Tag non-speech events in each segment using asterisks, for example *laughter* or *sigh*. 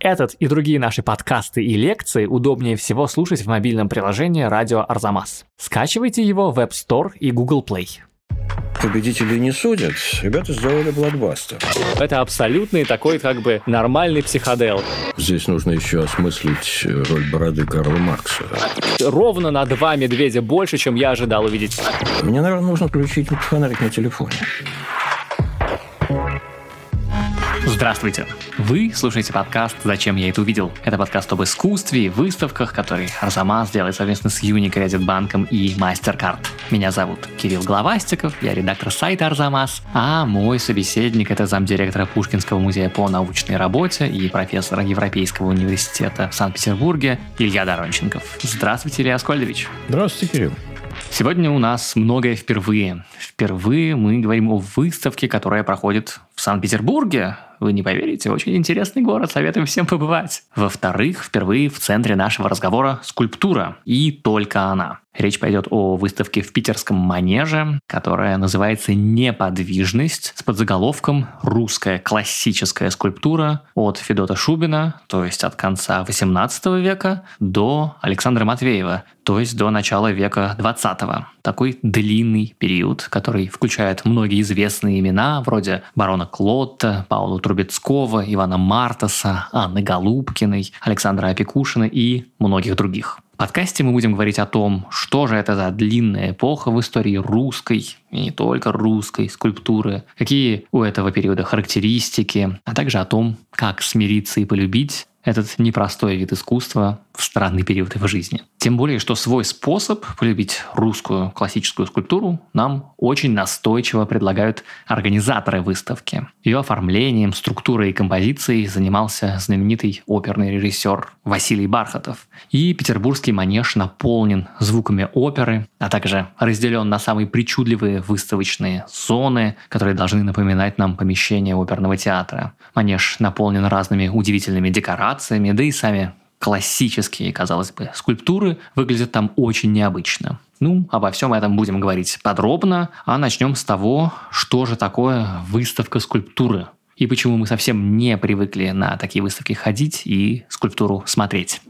Этот и другие наши подкасты и лекции удобнее всего слушать в мобильном приложении «Радио Арзамас». Скачивайте его в App Store и Google Play. Победителей не судят. Ребята сделали блокбастер. Это абсолютный такой как бы нормальный психодел. Здесь нужно еще осмыслить роль бороды Карла Маркса. Ровно на два медведя больше, чем я ожидал увидеть. Мне, наверное, нужно включить фонарик на телефоне. Здравствуйте! Вы слушаете подкаст «Зачем я это увидел?». Это подкаст об искусстве и выставках, который Арзамас делает совместно с Unicredit банком и MasterCard. Меня зовут Кирилл Главастиков, я редактор сайта Арзамас, а мой собеседник – это замдиректора Пушкинского музея по научной работе и профессора Европейского университета в Санкт-Петербурге Илья Доронченков. Здравствуйте, Илья Аскольдович. Здравствуйте, Кирилл. Сегодня у нас многое впервые. Впервые мы говорим о выставке, которая проходит в Санкт-Петербурге. Вы не поверите, очень интересный город, советую всем побывать. Во-вторых, впервые в центре нашего разговора скульптура, и только она. Речь пойдет о выставке в питерском манеже, которая называется «Неподвижность» с подзаголовком «Русская классическая скульптура от Федота Шубина, то есть от конца XVIII века, до Александра Матвеева, то есть до начала века XX. Такой длинный период, который включает многие известные имена, вроде барона Клотта, Паула Трубецкого, Ивана Мартаса, Анны Голубкиной, Александра Опекушина и многих других. В подкасте мы будем говорить о том, что же это за длинная эпоха в истории русской, и не только русской скульптуры, какие у этого периода характеристики, а также о том, как смириться и полюбить этот непростой вид искусства в странный период его жизни. Тем более, что свой способ полюбить русскую классическую скульптуру нам очень настойчиво предлагают организаторы выставки. Ее оформлением, структурой и композицией занимался знаменитый оперный режиссер Василий Бархатов. И петербургский манеж наполнен звуками оперы, а также разделен на самые причудливые выставочные зоны, которые должны напоминать нам помещение оперного театра. Манеж наполнен разными удивительными декорациями, да и сами классические, казалось бы, скульптуры выглядят там очень необычно. Ну, обо всем этом будем говорить подробно, а начнем с того, что же такое выставка скульптуры и почему мы совсем не привыкли на такие выставки ходить и скульптуру смотреть.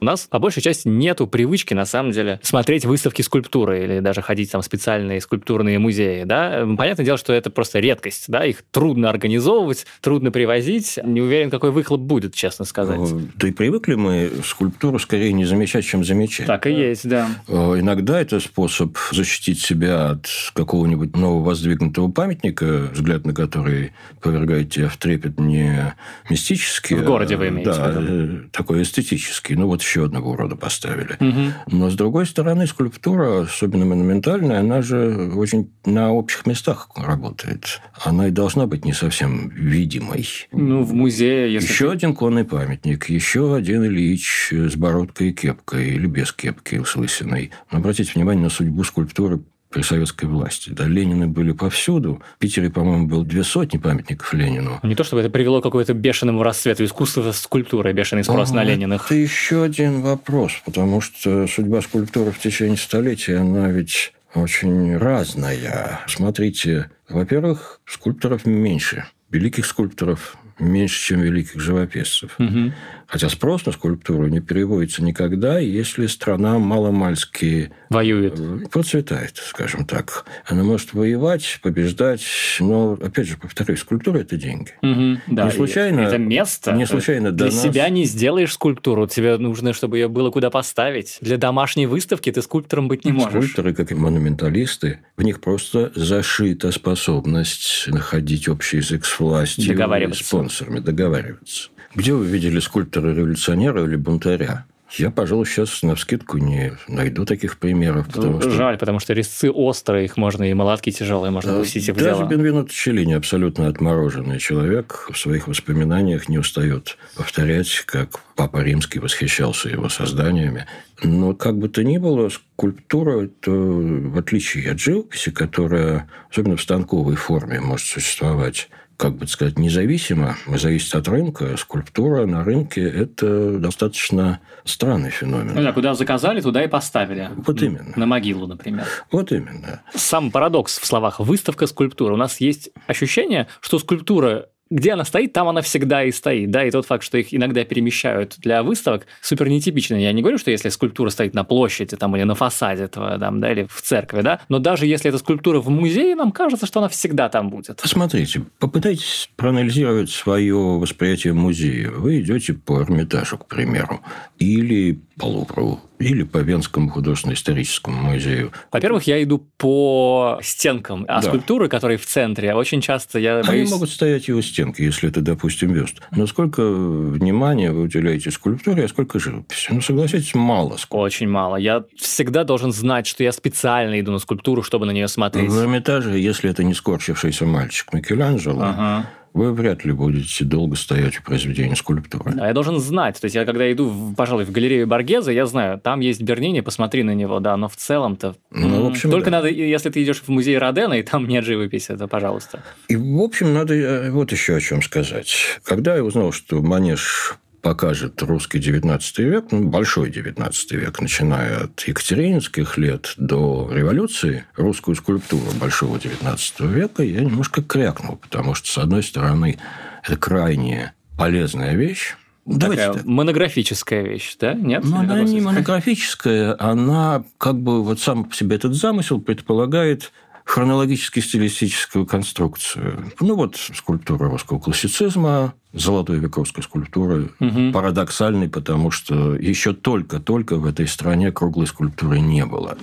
У нас по большей части нету привычки, на самом деле, смотреть выставки скульптуры или даже ходить там в специальные скульптурные музеи, да. Понятное дело, что это просто редкость, да, их трудно организовывать, трудно привозить. Не уверен, какой выхлоп будет, честно сказать. Да и привыкли мы скульптуру скорее не замечать, чем замечать. Так и есть, да. Иногда это способ защитить себя от какого-нибудь нового воздвигнутого памятника, взгляд на который повергает тебя в трепет не мистический. В городе вы имеете да, в виду? такой эстетический. Ну, вот еще одного рода поставили. Угу. Но, с другой стороны, скульптура, особенно монументальная, она же очень на общих местах работает. Она и должна быть не совсем видимой. Ну, в музее... Если еще ты... один конный памятник, еще один Ильич с бородкой и кепкой, или без кепки, с лысиной. Но обратите внимание на судьбу скульптуры при советской власти. Да, Ленины были повсюду. В Питере, по-моему, было две сотни памятников Ленину. Не то, чтобы это привело к какому-то бешеному расцвету искусства скульптуры, бешеный спрос а, на Лениных. Это еще один вопрос, потому что судьба скульптуры в течение столетия, она ведь очень разная. Смотрите, во-первых, скульпторов меньше. Великих скульпторов меньше, чем великих живописцев. Угу. Хотя спрос на скульптуру не переводится никогда, если страна маломальски... Воюет. Э, процветает, скажем так. Она может воевать, побеждать, но, опять же, повторюсь, скульптура – это деньги. Угу, да, не случайно... Это место. Не случайно Для нас... себя не сделаешь скульптуру. Тебе нужно, чтобы ее было куда поставить. Для домашней выставки ты скульптором быть не можешь. Скульпторы, как и монументалисты, в них просто зашита способность находить общий язык с властью и спонсорами, договариваться. Где вы видели скульптора-революционера или бунтаря? Я, пожалуй, сейчас на вскидку не найду таких примеров. Потому ну, что... Жаль, потому что резцы острые, их можно и молотки тяжелые, можно пустить их в Даже Бенвенуто Челлини, абсолютно отмороженный человек, в своих воспоминаниях не устает повторять, как Папа Римский восхищался его созданиями. Но как бы то ни было, скульптура – это, в отличие от живописи, которая, особенно в станковой форме, может существовать как бы сказать, независимо, зависит от рынка. Скульптура на рынке – это достаточно странный феномен. Ну да, куда заказали, туда и поставили. Вот именно. На могилу, например. Вот именно. Сам парадокс в словах «выставка скульптуры». У нас есть ощущение, что скульптура где она стоит, там она всегда и стоит, да, и тот факт, что их иногда перемещают для выставок, супер нетипично. Я не говорю, что если скульптура стоит на площади там или на фасаде этого, там, да, или в церкви, да, но даже если эта скульптура в музее, нам кажется, что она всегда там будет. Посмотрите, попытайтесь проанализировать свое восприятие музея. Вы идете по Эрмитажу, к примеру, или по Лувру, или по Венскому художественно-историческому музею. Во-первых, я иду по стенкам, а да. скульптуры, которые в центре, очень часто я боюсь... Они могут стоять и у стенки, если это, допустим, бюст. Но сколько внимания вы уделяете скульптуре, а сколько живописи? Ну, согласитесь, мало. Сколько. Очень мало. Я всегда должен знать, что я специально иду на скульптуру, чтобы на нее смотреть. В Эрмитаже, если это не скорчившийся мальчик Микеланджело, ага вы вряд ли будете долго стоять у произведения скульптуры. Да, я должен знать. То есть я когда иду, пожалуй, в галерею Баргеза, я знаю, там есть Бернини, посмотри на него, да, но в целом-то... Ну, в общем, Только да. надо, если ты идешь в музей Родена, и там нет живописи, то пожалуйста. И, в общем, надо э, вот еще о чем сказать. Когда я узнал, что Манеж покажет русский XIX век, ну, большой XIX век, начиная от екатерининских лет до революции, русскую скульптуру большого XIX века, я немножко крякнул, потому что, с одной стороны, это крайне полезная вещь, Давайте Такая так. монографическая вещь, да? Нет? Но она не монографическая, она как бы вот сам по себе этот замысел предполагает хронологически-стилистическую конструкцию. Ну вот скульптура русского классицизма, золотой вековской скульптуры, угу. парадоксальный, потому что еще только-только в этой стране круглой скульптуры не было.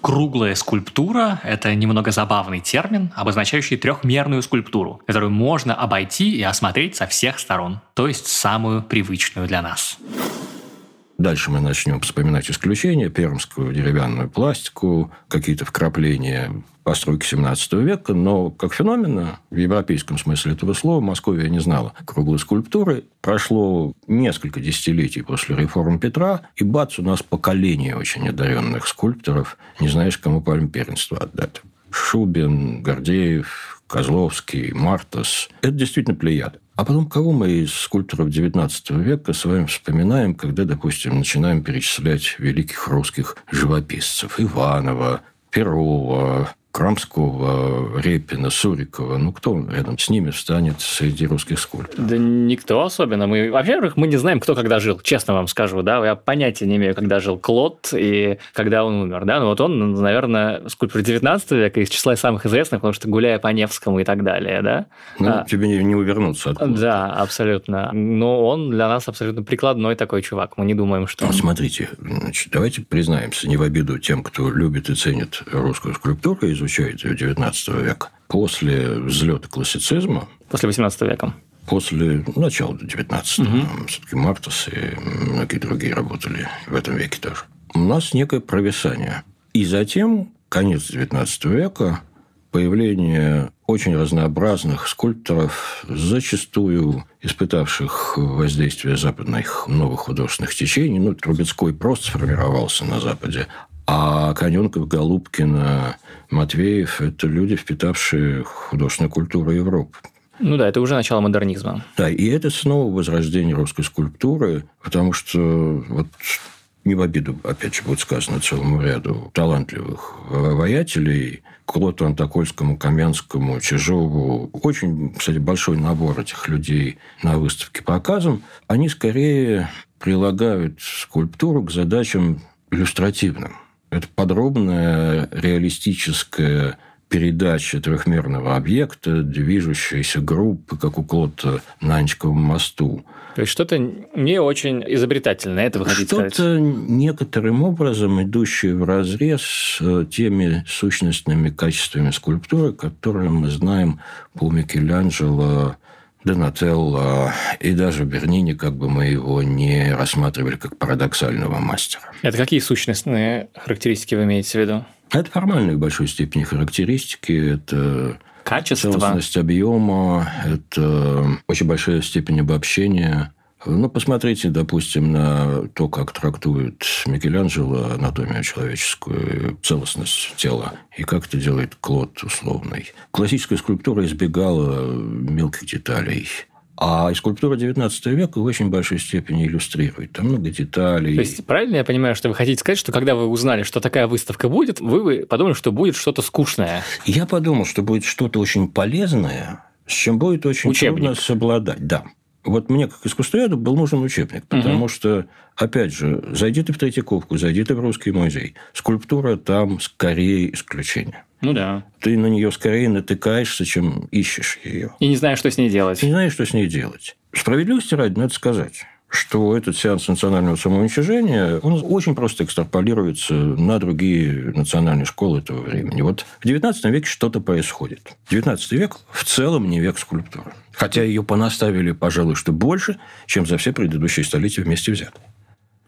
Круглая скульптура – это немного забавный термин, обозначающий трехмерную скульптуру, которую можно обойти и осмотреть со всех сторон, то есть самую привычную для нас. Дальше мы начнем вспоминать исключения, пермскую деревянную пластику, какие-то вкрапления постройки 17 века, но как феномена в европейском смысле этого слова Московия не знала круглой скульптуры. Прошло несколько десятилетий после реформ Петра, и бац, у нас поколение очень одаренных скульпторов, не знаешь, кому пальм первенство отдать. Шубин, Гордеев, Козловский, Мартас. Это действительно плеяд. А потом, кого мы из скульпторов XIX века с вами вспоминаем, когда, допустим, начинаем перечислять великих русских живописцев? Иванова, Перова, Крамского, Репина, Сурикова. Ну, кто рядом с ними встанет среди русских скульпторов? Да никто особенно. Мы, во-первых, мы не знаем, кто когда жил, честно вам скажу. Да? Я понятия не имею, когда жил Клод и когда он умер. Да? Но вот он, наверное, скульптор 19 века из числа самых известных, потому что гуляя по Невскому и так далее. Да? Ну, а, тебе не, не увернуться от Клода. Да, абсолютно. Но он для нас абсолютно прикладной такой чувак. Мы не думаем, что... Ну, смотрите, значит, давайте признаемся, не в обиду тем, кто любит и ценит русскую скульптуру, изучает ее XIX века. После взлета классицизма... После XVIII века после начала 19-го. Угу. Все-таки Мартас и многие другие работали в этом веке тоже. У нас некое провисание. И затем, конец XIX века, появление очень разнообразных скульпторов, зачастую испытавших воздействие западных новых художественных течений. Ну, Трубецкой просто сформировался на Западе. А Коненков, Голубкина, Матвеев – это люди, впитавшие художественную культуру Европы. Ну да, это уже начало модернизма. Да, и это снова возрождение русской скульптуры, потому что вот не в обиду, опять же, будет сказано целому ряду талантливых воятелей, Клоту Антокольскому, Каменскому, Чижову, очень, кстати, большой набор этих людей на выставке показан, они скорее прилагают скульптуру к задачам иллюстративным – это подробная реалистическая передача трехмерного объекта, движущейся группы, как у Клота на Анчковом мосту. То есть что-то не очень изобретательное, это вы хотите что-то сказать? некоторым образом идущее в разрез с теми сущностными качествами скульптуры, которые мы знаем по Микеланджело, Донателло и даже Бернини, как бы мы его не рассматривали как парадоксального мастера. Это какие сущностные характеристики вы имеете в виду? Это формальные в большой степени характеристики. Это Качество. целостность объема, это очень большая степень обобщения, ну, посмотрите, допустим, на то, как трактует Микеланджело анатомию человеческую, целостность тела, и как это делает Клод условный. Классическая скульптура избегала мелких деталей. А скульптура XIX века в очень большой степени иллюстрирует. Там много деталей. То есть, правильно я понимаю, что вы хотите сказать, что когда вы узнали, что такая выставка будет, вы подумали, что будет что-то скучное? Я подумал, что будет что-то очень полезное, С чем будет очень Учебник. трудно совладать. Да. Вот мне, как искусствоведу, был нужен учебник, потому угу. что, опять же, зайди ты в Третьяковку, зайди ты в Русский музей. Скульптура там скорее исключение. Ну да. Ты на нее скорее натыкаешься, чем ищешь ее. И не знаешь, что с ней делать. И не знаешь, что с ней делать. Справедливости ради, надо сказать что этот сеанс национального самоуничижения, он очень просто экстраполируется на другие национальные школы этого времени. Вот в XIX веке что-то происходит. XIX век в целом не век скульптуры. Хотя ее понаставили, пожалуй, что больше, чем за все предыдущие столетия вместе взятые.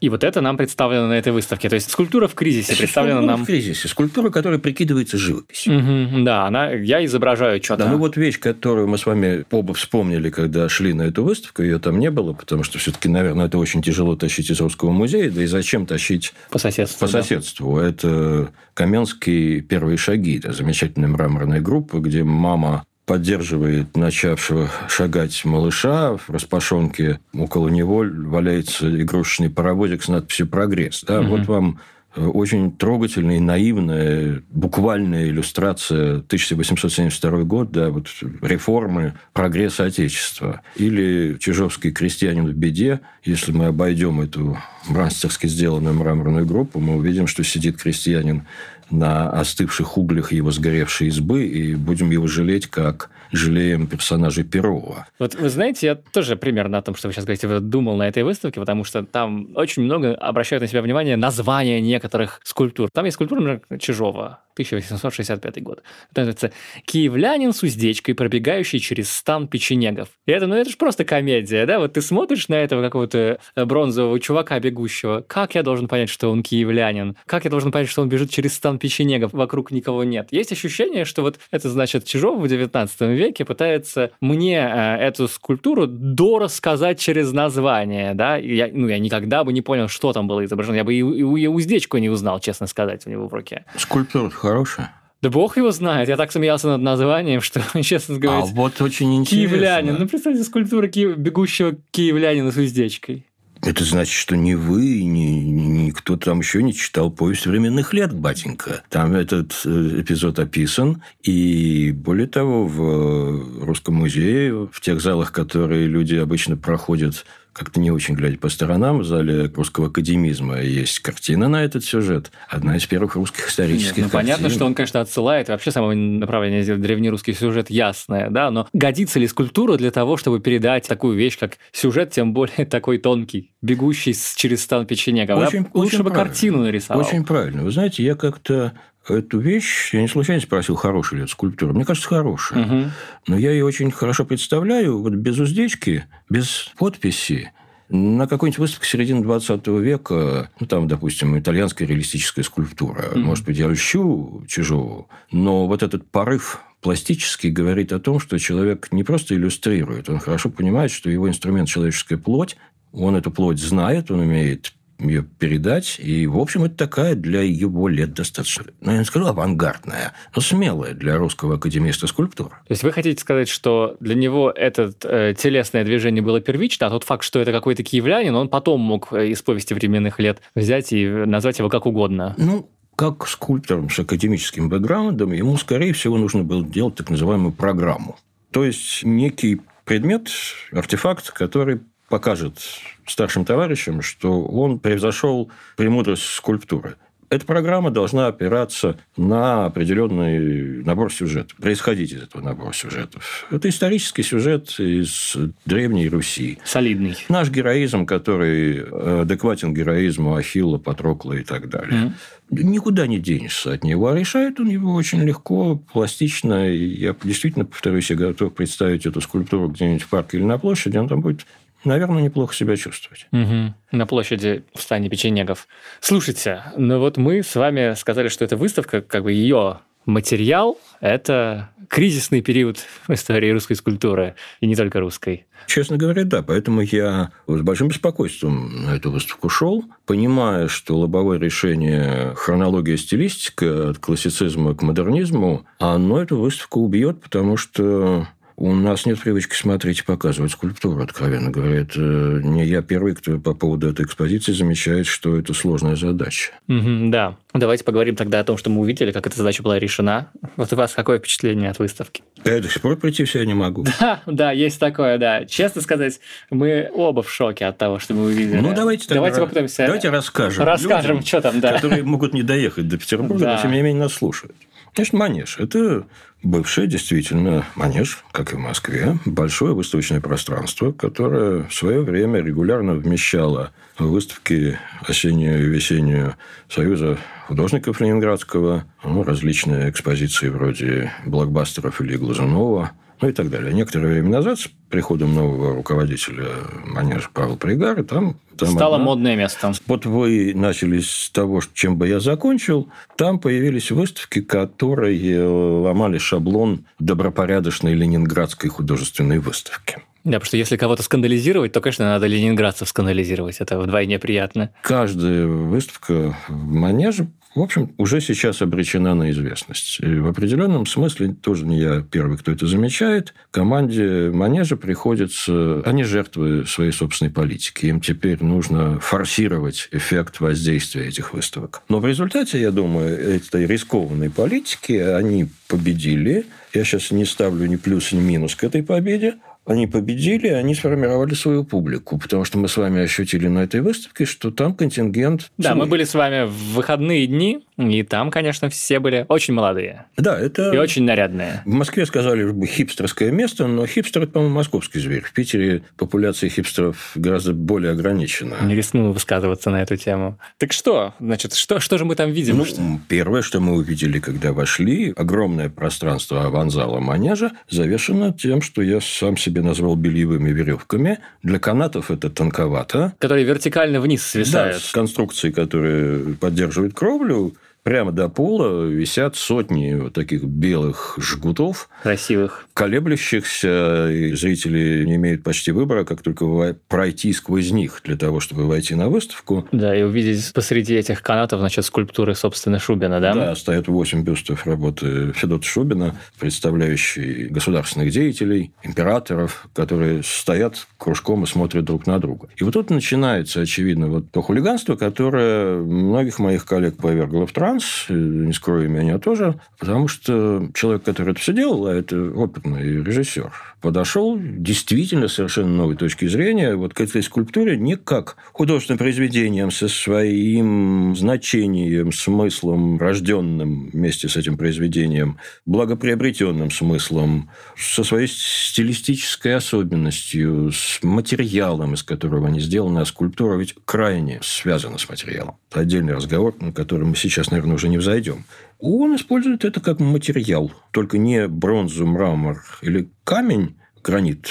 И вот это нам представлено на этой выставке. То есть скульптура в кризисе представлена скульптура нам. в кризисе. Скульптура, которая прикидывается живописью. Угу, да, она, я изображаю что-то. Да, ну вот вещь, которую мы с вами оба вспомнили, когда шли на эту выставку, ее там не было, потому что все-таки, наверное, это очень тяжело тащить из русского музея, да и зачем тащить по соседству. По соседству. Да. Это Каменский «Первые шаги», это замечательная мраморная группа, где мама поддерживает начавшего шагать малыша. В распашонке около него валяется игрушечный паровозик с надписью «Прогресс». Да? Угу. Вот вам э, очень трогательная и наивная, буквальная иллюстрация 1872 год, да, вот реформы прогресса Отечества. Или Чижовский крестьянин в беде. Если мы обойдем эту мастерски сделанную мраморную группу, мы увидим, что сидит крестьянин на остывших углях его сгоревшей избы, и будем его жалеть, как жалеем персонажей Перова. Вот вы знаете, я тоже примерно о том, что вы сейчас говорите, думал на этой выставке, потому что там очень много обращают на себя внимание названия некоторых скульптур. Там есть скульптура, например, Чижова, 1865 год. Это называется «Киевлянин с уздечкой, пробегающий через стан печенегов». И это, ну, это же просто комедия, да? Вот ты смотришь на этого какого-то бронзового чувака бегущего. Как я должен понять, что он киевлянин? Как я должен понять, что он бежит через стан печенегов? Вокруг никого нет. Есть ощущение, что вот это значит Чижов в 19 веке пытается мне э, эту скульптуру дорассказать через название, да? Я, ну, я никогда бы не понял, что там было изображено. Я бы и, и, и уздечку не узнал, честно сказать, у него в руке. Скульптура хорошая. Да бог его знает. Я так смеялся над названием, что, *laughs* честно говоря. А вот очень интересно. Киевлянин. Ну, представьте, скульптура киев... бегущего киевлянина с уздечкой. Это значит, что ни вы, ни, ни, кто там еще не читал «Повесть временных лет», батенька. Там этот э, эпизод описан. И более того, в Русском музее, в тех залах, которые люди обычно проходят как-то не очень глядя по сторонам, в зале русского академизма есть картина на этот сюжет. Одна из первых русских исторических Нет, ну, картин. Понятно, что он, конечно, отсылает. Вообще самое направление сделать древнерусский сюжет ясное, да, но годится ли скульптура для того, чтобы передать такую вещь, как сюжет, тем более *laughs* такой тонкий, бегущий через стан печенега? Очень, да? Лучше очень бы картину нарисовал. Очень правильно. Вы знаете, я как-то эту вещь, я не случайно спросил, хорошая ли это скульптура. Мне кажется, хорошая. Угу. Но я ее очень хорошо представляю, вот без уздечки, без подписи, на какой-нибудь выставке середины 20 века, ну, там, допустим, итальянская реалистическая скульптура, mm-hmm. может быть, я ищу чужого, но вот этот порыв пластический говорит о том, что человек не просто иллюстрирует, он хорошо понимает, что его инструмент человеческая плоть, он эту плоть знает, он умеет ее передать. И, в общем, это такая для его лет достаточно, ну, я не скажу авангардная, но смелая для русского академиста скульптура. То есть вы хотите сказать, что для него это э, телесное движение было первично, а тот факт, что это какой-то киевлянин, он потом мог э, из повести временных лет взять и назвать его как угодно? Ну, как скульптором с академическим бэкграундом, ему, скорее всего, нужно было делать так называемую программу. То есть некий предмет, артефакт, который покажет старшим товарищам, что он превзошел премудрость скульптуры. Эта программа должна опираться на определенный набор сюжетов, происходить из этого набора сюжетов. Это исторический сюжет из Древней Руси. Солидный. Наш героизм, который адекватен героизму Ахилла, Патрокла и так далее. Mm. Никуда не денешься от него. А решает он его очень легко, пластично. Я действительно, повторюсь, я готов представить эту скульптуру где-нибудь в парке или на площади. Он там будет наверное, неплохо себя чувствовать. Угу. На площади в стане печенегов. Слушайте, ну вот мы с вами сказали, что эта выставка, как бы ее материал – это кризисный период в истории русской скульптуры, и не только русской. Честно говоря, да. Поэтому я с большим беспокойством на эту выставку шел, понимая, что лобовое решение хронология стилистика от классицизма к модернизму, оно эту выставку убьет, потому что У нас нет привычки смотреть и показывать скульптуру, откровенно говоря. Это не я первый, кто по поводу этой экспозиции замечает, что это сложная задача. Угу, да. Давайте поговорим тогда о том, что мы увидели, как эта задача была решена. Вот у вас какое впечатление от выставки? Я до сих пор прийти в себя не могу. *laughs* Да, да, есть такое, да. Честно сказать, мы оба в шоке от того, что мы увидели. Ну, давайте Давайте попытаемся. Давайте расскажем. Расскажем, людям, что там, да. Которые могут не доехать до Петербурга, да. но тем не менее нас слушают. Конечно, манеж. Это бывший действительно манеж, как и в Москве, большое выставочное пространство, которое в свое время регулярно вмещало выставки осеннюю и весеннюю Союза художников Ленинградского, ну, различные экспозиции вроде блокбастеров или Глазунова, ну и так далее. Некоторое время назад, с приходом нового руководителя манежа Павла Пригара, там... там Стало одна... модное место. Вот вы начали с того, чем бы я закончил. Там появились выставки, которые ломали шаблон добропорядочной ленинградской художественной выставки. Да, потому что если кого-то скандализировать, то, конечно, надо ленинградцев скандализировать. Это вдвойне приятно. Каждая выставка в манеже в общем, уже сейчас обречена на известность. И в определенном смысле, тоже не я первый, кто это замечает, команде Манежа приходится... Они жертвы своей собственной политики. Им теперь нужно форсировать эффект воздействия этих выставок. Но в результате, я думаю, этой рискованной политики они победили. Я сейчас не ставлю ни плюс, ни минус к этой победе они победили, они сформировали свою публику, потому что мы с вами ощутили на этой выставке, что там контингент... Да, мы были с вами в выходные дни, и там, конечно, все были очень молодые. Да, это... И очень нарядные. В Москве сказали бы хипстерское место, но хипстер – это, по-моему, московский зверь. В Питере популяция хипстеров гораздо более ограничена. Не рискну высказываться на эту тему. Так что? Значит, что, что же мы там видим? Ну, что? Первое, что мы увидели, когда вошли, огромное пространство аванзала манежа завешено тем, что я сам себе себе назвал бельевыми веревками. Для канатов это тонковато. Которые вертикально вниз свисают. Да, с конструкцией, которые поддерживают кровлю прямо до пола висят сотни вот таких белых жгутов. Красивых. Колеблющихся, и зрители не имеют почти выбора, как только пройти сквозь них для того, чтобы войти на выставку. Да, и увидеть посреди этих канатов, значит, скульптуры, собственно, Шубина, да? Да, стоят восемь бюстов работы Федота Шубина, представляющие государственных деятелей, императоров, которые стоят кружком и смотрят друг на друга. И вот тут начинается, очевидно, вот то хулиганство, которое многих моих коллег повергло в транс, транс, не скрою меня тоже, потому что человек, который это все делал, а это опытный режиссер, подошел действительно совершенно новой точки зрения вот к этой скульптуре не как художественным произведением со своим значением, смыслом, рожденным вместе с этим произведением, благоприобретенным смыслом, со своей стилистической особенностью, с материалом, из которого они сделаны, а скульптура ведь крайне связана с материалом. Отдельный разговор, на который мы сейчас, наверное, уже не взойдем. Он использует это как материал, только не бронзу, мрамор или камень, гранит,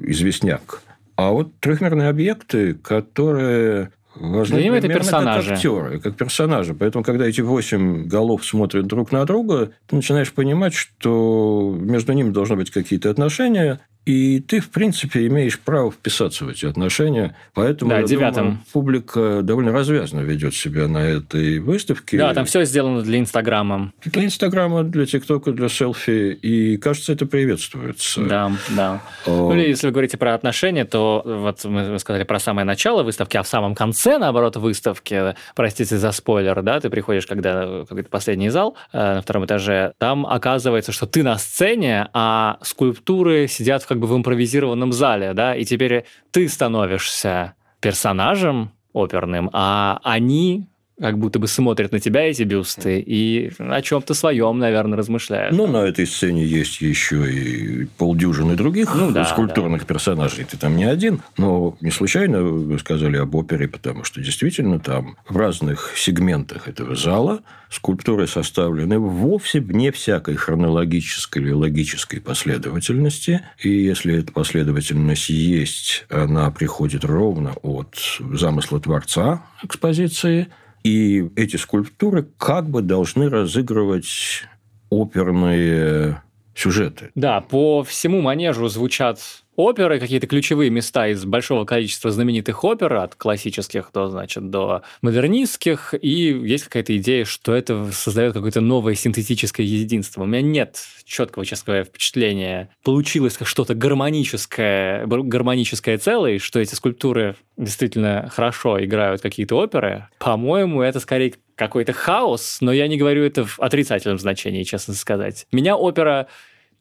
известняк, а вот трехмерные объекты, которые важны Для это персонажи. как актеры, как персонажи. Поэтому, когда эти восемь голов смотрят друг на друга, ты начинаешь понимать, что между ними должны быть какие-то отношения, и ты, в принципе, имеешь право вписаться в эти отношения. Поэтому, да, девятым. Думаю, публика довольно развязно ведет себя на этой выставке. Да, там все сделано для Инстаграма. Для Инстаграма, для ТикТока, для селфи. И, кажется, это приветствуется. Да, да. О... Ну, если вы говорите про отношения, то вот мы сказали про самое начало выставки, а в самом конце, наоборот, выставки, простите за спойлер, да, ты приходишь, когда какой-то последний зал э, на втором этаже, там оказывается, что ты на сцене, а скульптуры сидят в как бы в импровизированном зале, да, и теперь ты становишься персонажем оперным, а они как будто бы смотрят на тебя эти бюсты и о чем-то своем, наверное, размышляют. Ну, на этой сцене есть еще и полдюжины других ну, да, скульптурных да. персонажей. Ты там не один. Но не случайно вы сказали об опере, потому что действительно там в разных сегментах этого зала скульптуры составлены вовсе вне всякой хронологической или логической последовательности. И если эта последовательность есть, она приходит ровно от замысла творца экспозиции – и эти скульптуры как бы должны разыгрывать оперные сюжеты. Да, по всему манежу звучат оперы, какие-то ключевые места из большого количества знаменитых опер, от классических до, значит, до модернистских, и есть какая-то идея, что это создает какое-то новое синтетическое единство. У меня нет четкого, честно говоря, впечатления. Получилось что-то гармоническое, гармоническое целое, что эти скульптуры действительно хорошо играют какие-то оперы. По-моему, это скорее какой-то хаос, но я не говорю это в отрицательном значении, честно сказать. Меня опера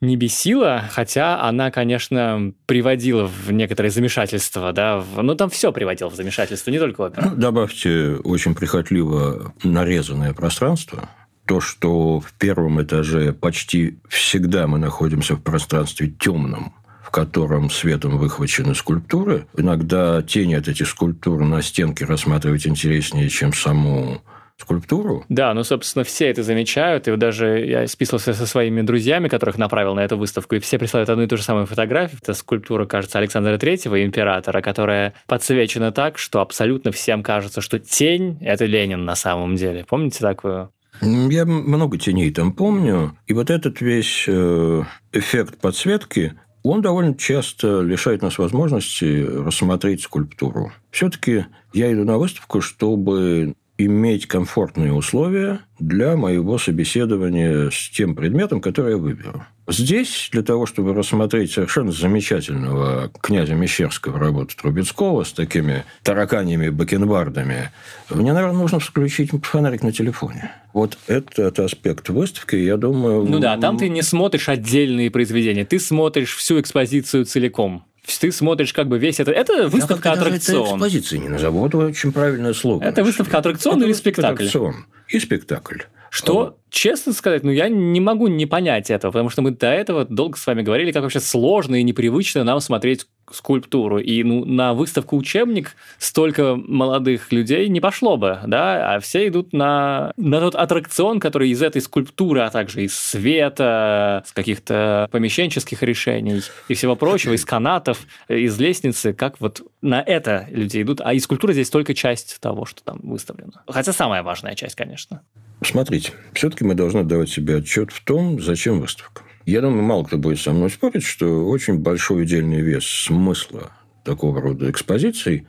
не бесила, хотя она, конечно, приводила в некоторое замешательство, да, в... ну там все приводило в замешательство, не только опера. Ну, добавьте очень прихотливо нарезанное пространство, то, что в первом этаже почти всегда мы находимся в пространстве темном, в котором светом выхвачены скульптуры. Иногда тени от этих скульптур на стенке рассматривать интереснее, чем саму скульптуру. Да, ну, собственно, все это замечают, и вот даже я списывался со своими друзьями, которых направил на эту выставку, и все присылают одну и ту же самую фотографию. Это скульптура, кажется, Александра Третьего, императора, которая подсвечена так, что абсолютно всем кажется, что тень – это Ленин на самом деле. Помните такую? Я много теней там помню, и вот этот весь э, эффект подсветки, он довольно часто лишает нас возможности рассмотреть скульптуру. Все-таки я иду на выставку, чтобы иметь комфортные условия для моего собеседования с тем предметом, который я выберу. Здесь для того, чтобы рассмотреть совершенно замечательного князя Мещерского работу Трубецкого с такими тараканьями, бакенбардами, мне, наверное, нужно включить фонарик на телефоне. Вот этот аспект выставки, я думаю... Ну да, там ты не смотришь отдельные произведения, ты смотришь всю экспозицию целиком ты смотришь как бы весь это... Это выставка аттракцион. Это экспозиции не назову, это очень правильное слово. Это выставка аттракцион или спектакль? Аттракцион и спектакль. Что, честно сказать, ну я не могу не понять этого, потому что мы до этого долго с вами говорили, как вообще сложно и непривычно нам смотреть скульптуру. И ну, на выставку учебник столько молодых людей не пошло бы, да, а все идут на, на тот аттракцион, который из этой скульптуры, а также из света, с каких-то помещенческих решений и всего прочего, из канатов, из лестницы, как вот на это люди идут. А из скульптуры здесь только часть того, что там выставлено. Хотя самая важная часть, конечно. Смотрите, все-таки мы должны давать себе отчет в том, зачем выставка. Я думаю, мало кто будет со мной спорить, что очень большой удельный вес смысла такого рода экспозиций,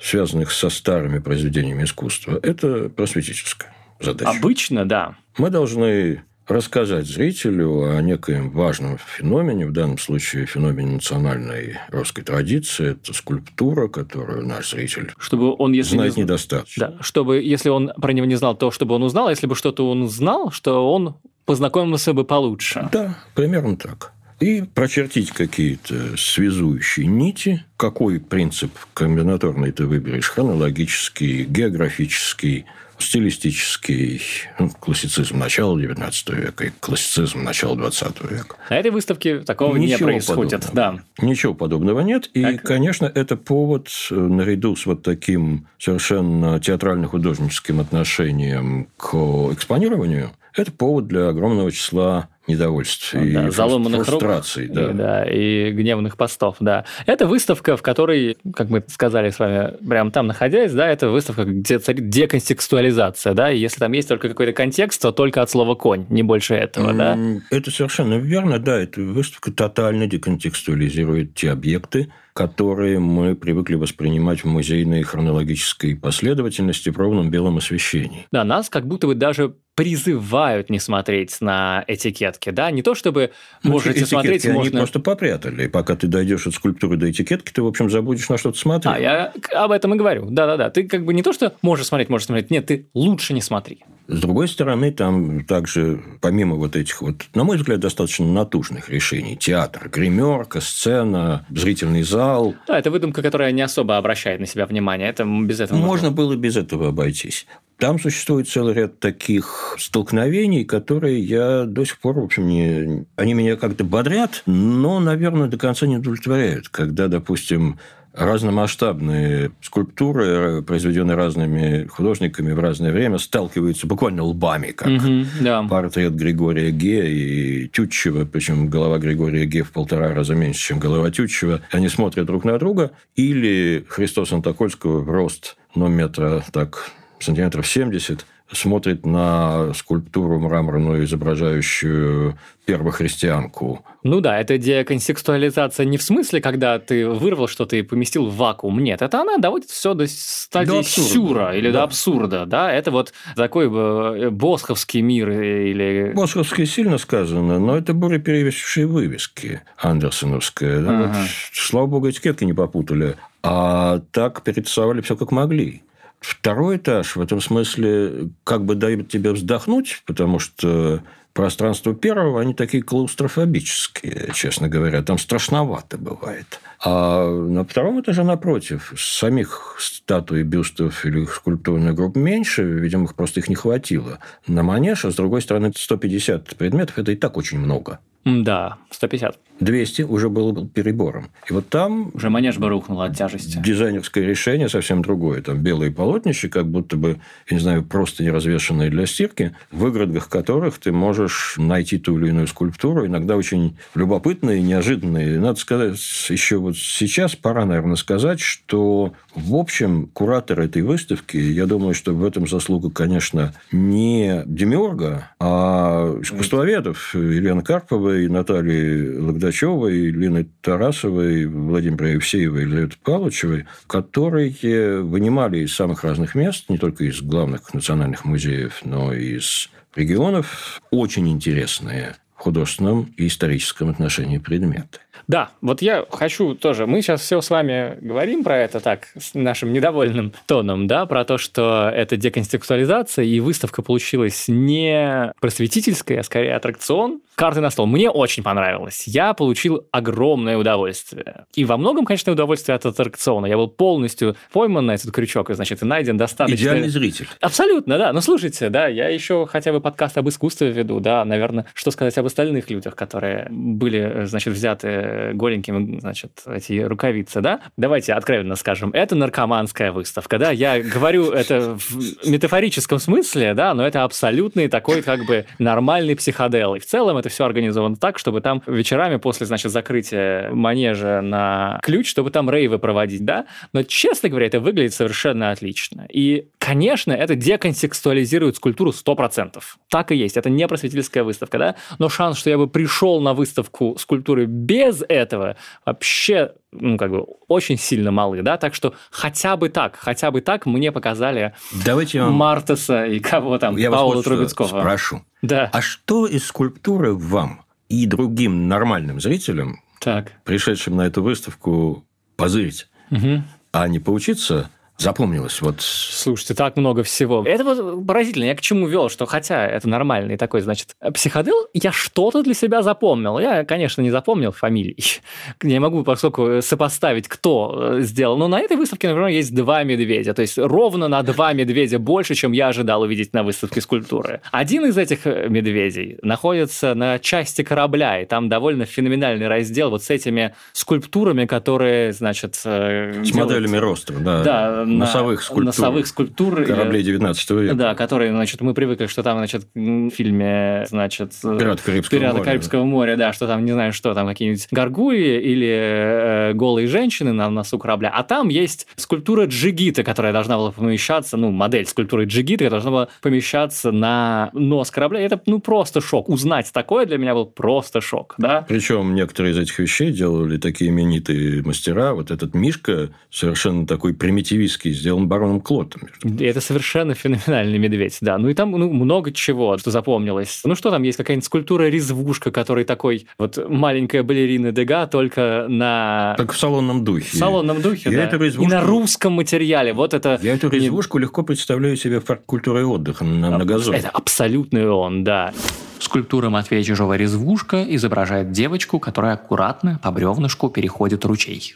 связанных со старыми произведениями искусства, это просветительская задача. Обычно, да. Мы должны рассказать зрителю о некоем важном феномене, в данном случае феномене национальной русской традиции. Это скульптура, которую наш зритель чтобы он, если знает не... недостаточно. Да, чтобы, если он про него не знал, то чтобы он узнал, а если бы что-то он знал, что он познакомился бы получше. Да, примерно так. И прочертить какие-то связующие нити, какой принцип комбинаторный ты выберешь, хронологический, географический, стилистический ну, классицизм начала XIX века и классицизм начала XX века. На этой выставке такого Ничего не происходит. Да. Ничего подобного нет. И, так. конечно, это повод э, наряду с вот таким совершенно театрально-художническим отношением к экспонированию, это повод для огромного числа недовольств ну, и да, заломанных фрустраций. Рук, да. И, да, и гневных постов, да. Это выставка, в которой, как мы сказали с вами, прямо там находясь, да, это выставка, где царит деконтекстуализация, да, и если там есть только какой-то контекст, то только от слова «конь», не больше этого, да? Это совершенно верно, да, эта выставка тотально деконтекстуализирует те объекты, которые мы привыкли воспринимать в музейной хронологической последовательности в ровном белом освещении. Да, нас как будто бы даже призывают не смотреть на этикетки, да, не то чтобы ну, можете этикетки смотреть, они можно... просто попрятали, и пока ты дойдешь от скульптуры до этикетки, ты, в общем, забудешь на что-то смотреть. А, я об этом и говорю, да-да-да, ты как бы не то, что можешь смотреть, можешь смотреть, нет, ты лучше не смотри. С другой стороны, там также, помимо вот этих вот, на мой взгляд, достаточно натужных решений, театр, гримерка, сцена, зрительный зал. Да, это выдумка, которая не особо обращает на себя внимание, это без этого можно. Можно было без этого обойтись. Там существует целый ряд таких столкновений, которые я до сих пор, в общем, не... Они меня как-то бодрят, но, наверное, до конца не удовлетворяют. Когда, допустим, разномасштабные скульптуры, произведенные разными художниками в разное время, сталкиваются буквально лбами, как угу, да. портрет Григория Ге и Тютчева, причем голова Григория Ге в полтора раза меньше, чем голова Тютчева. Они смотрят друг на друга. Или Христос Антокольского рост, но метра так сантиметров 70, смотрит на скульптуру мраморную, изображающую первохристианку. Ну да, это деконтекстуализация не в смысле, когда ты вырвал что-то и поместил в вакуум. Нет, это она доводит все до стадии до сюра или да. до абсурда. Да? Это вот такой э, босховский мир или... Босховский сильно сказано, но это были перевесившие вывески андерсоновская. Да? Ага. Вот, слава богу, этикетки не попутали. А так перерисовали все как могли. Второй этаж в этом смысле как бы дает тебе вздохнуть, потому что пространство первого, они такие клаустрофобические, честно говоря. Там страшновато бывает. А на втором этаже, напротив, самих статуй, бюстов или скульптурных групп меньше, видимо, их просто их не хватило. На манеж, а с другой стороны, 150 предметов – это и так очень много. Да, 150. 200 уже было перебором. И вот там... Уже манеж бы рухнул от тяжести. Дизайнерское решение совсем другое. Там белые полотнища, как будто бы, я не знаю, просто не развешенные для стирки, в выгородах которых ты можешь найти ту или иную скульптуру, иногда очень любопытные, неожиданные. Надо сказать, еще вот сейчас пора, наверное, сказать, что, в общем, куратор этой выставки, я думаю, что в этом заслуга, конечно, не Демиурга, а искусствоведов Елена Карпова и Натальи Лагдовой Богдачевой, Лины Тарасовой, Владимира Евсеева и Елизаветы Павловичевой, которые вынимали из самых разных мест, не только из главных национальных музеев, но и из регионов, очень интересные в художественном и историческом отношении предметы. Да, вот я хочу тоже, мы сейчас все с вами говорим про это так, с нашим недовольным тоном, да, про то, что это деконтекстуализация, и выставка получилась не просветительская, а скорее аттракцион. Карты на стол. Мне очень понравилось. Я получил огромное удовольствие. И во многом, конечно, удовольствие от аттракциона. Я был полностью пойман на этот крючок, и, значит, и найден достаточно... Идеальный зритель. Абсолютно, да. Но слушайте, да, я еще хотя бы подкаст об искусстве веду, да, наверное, что сказать об остальных людях, которые были, значит, взяты голенькими, значит, эти рукавицы, да? Давайте откровенно скажем, это наркоманская выставка, да? Я говорю это в метафорическом смысле, да, но это абсолютный такой как бы нормальный психодел. И в целом это все организовано так, чтобы там вечерами после, значит, закрытия манежа на ключ, чтобы там рейвы проводить, да? Но, честно говоря, это выглядит совершенно отлично. И, конечно, это деконтекстуализирует скульптуру 100%. Так и есть. Это не просветительская выставка, да? Но шанс, что я бы пришел на выставку скульптуры без этого вообще, ну, как бы, очень сильно малы, да, так что хотя бы так, хотя бы так мне показали Давайте вам... Мартеса и кого там, Я Паула вас Трубецкого. спрошу. Да. А что из скульптуры вам и другим нормальным зрителям, так. пришедшим на эту выставку, позырить, угу. а не поучиться запомнилось? Вот... Слушайте, так много всего. Это вот поразительно. Я к чему вел, что хотя это нормальный такой, значит, психодел, я что-то для себя запомнил. Я, конечно, не запомнил фамилий. *laughs* Не могу, поскольку сопоставить, кто э, сделал. Но на этой выставке, например, есть два медведя. То есть ровно на два медведя больше, чем я ожидал увидеть на выставке скульптуры. Один из этих э, медведей находится на части корабля, и там довольно феноменальный раздел вот с этими скульптурами, которые, значит... Э, с делают... моделями роста, да. Да, носовых скульптур. Носовых скульптур. Кораблей 19 века. Да, которые, значит, мы привыкли, что там, значит, в фильме, значит... Пираты Карибского Пираты моря. Карибского моря, да, что там, не знаю, что там, какие-нибудь горгульи или э, голые женщины на носу корабля. А там есть скульптура Джигита, которая должна была помещаться, ну, модель скульптуры Джигита, которая должна была помещаться на нос корабля. Это, ну, просто шок. Узнать такое для меня был просто шок, да. Причем некоторые из этих вещей делали такие именитые мастера. Вот этот Мишка совершенно такой примитивист английский сделан бароном Клотом. Это совершенно феноменальный медведь, да. Ну и там ну, много чего, что запомнилось. Ну что там есть, какая-нибудь скульптура-резвушка, который такой вот маленькая балерина Дега, только на... Так в салонном духе. В салонном духе, Я да. Эту резвушку... И на русском материале. Вот это... Я эту резвушку легко представляю себе в парк культуры и отдыха на, на газоне. Это абсолютный он, да. Скульптура Матвея Чижова «Резвушка» изображает девочку, которая аккуратно по бревнышку переходит ручей.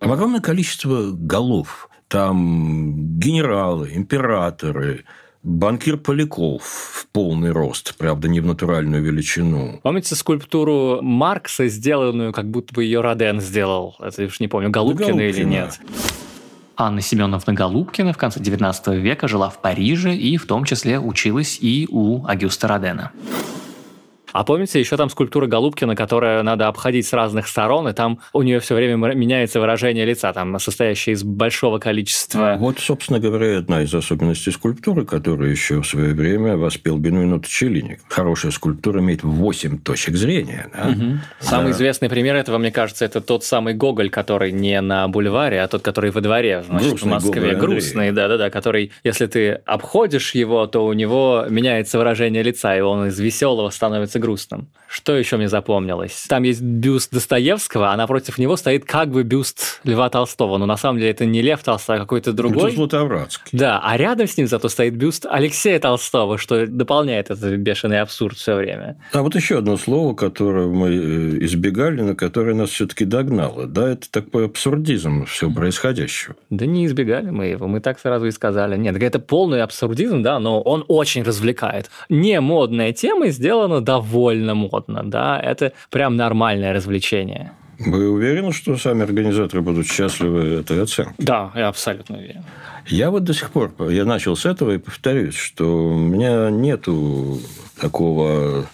Огромное количество голов. Там генералы, императоры, банкир Поляков в полный рост, правда, не в натуральную величину. Помните скульптуру Маркса, сделанную, как будто бы ее Роден сделал? Это уж не помню, Голубкина, Голубкина. или нет? Анна Семеновна Голубкина в конце XIX века жила в Париже и в том числе училась и у Агюста Родена. А помните, еще там скульптура Голубкина, которая надо обходить с разных сторон, и там у нее все время меняется выражение лица, там состоящее из большого количества... Вот, собственно говоря, одна из особенностей скульптуры, которую еще в свое время воспел Бенуино Челлини. Хорошая скульптура имеет 8 точек зрения. Да? Угу. Самый да. известный пример этого, мне кажется, это тот самый Гоголь, который не на бульваре, а тот, который во дворе, значит, Грустный в Москве. Гоголь Грустный, да-да-да, который, если ты обходишь его, то у него меняется выражение лица, и он из веселого становится грустным. Что еще мне запомнилось? Там есть бюст Достоевского, а напротив него стоит как бы бюст Льва Толстого. Но на самом деле это не Лев Толстой, а какой-то другой. Это Златовратский. Да, а рядом с ним зато стоит бюст Алексея Толстого, что дополняет этот бешеный абсурд все время. А вот еще одно слово, которое мы э, избегали, но которое нас все-таки догнало. Да, это такой абсурдизм всего происходящего. Да не избегали мы его, мы так сразу и сказали. Нет, это полный абсурдизм, да, но он очень развлекает. Не модная тема сделана довольно модно, да, это прям нормальное развлечение. Вы уверены, что сами организаторы будут счастливы этой оценкой? Да, я абсолютно уверен. Я вот до сих пор, я начал с этого и повторюсь, что у меня нету такого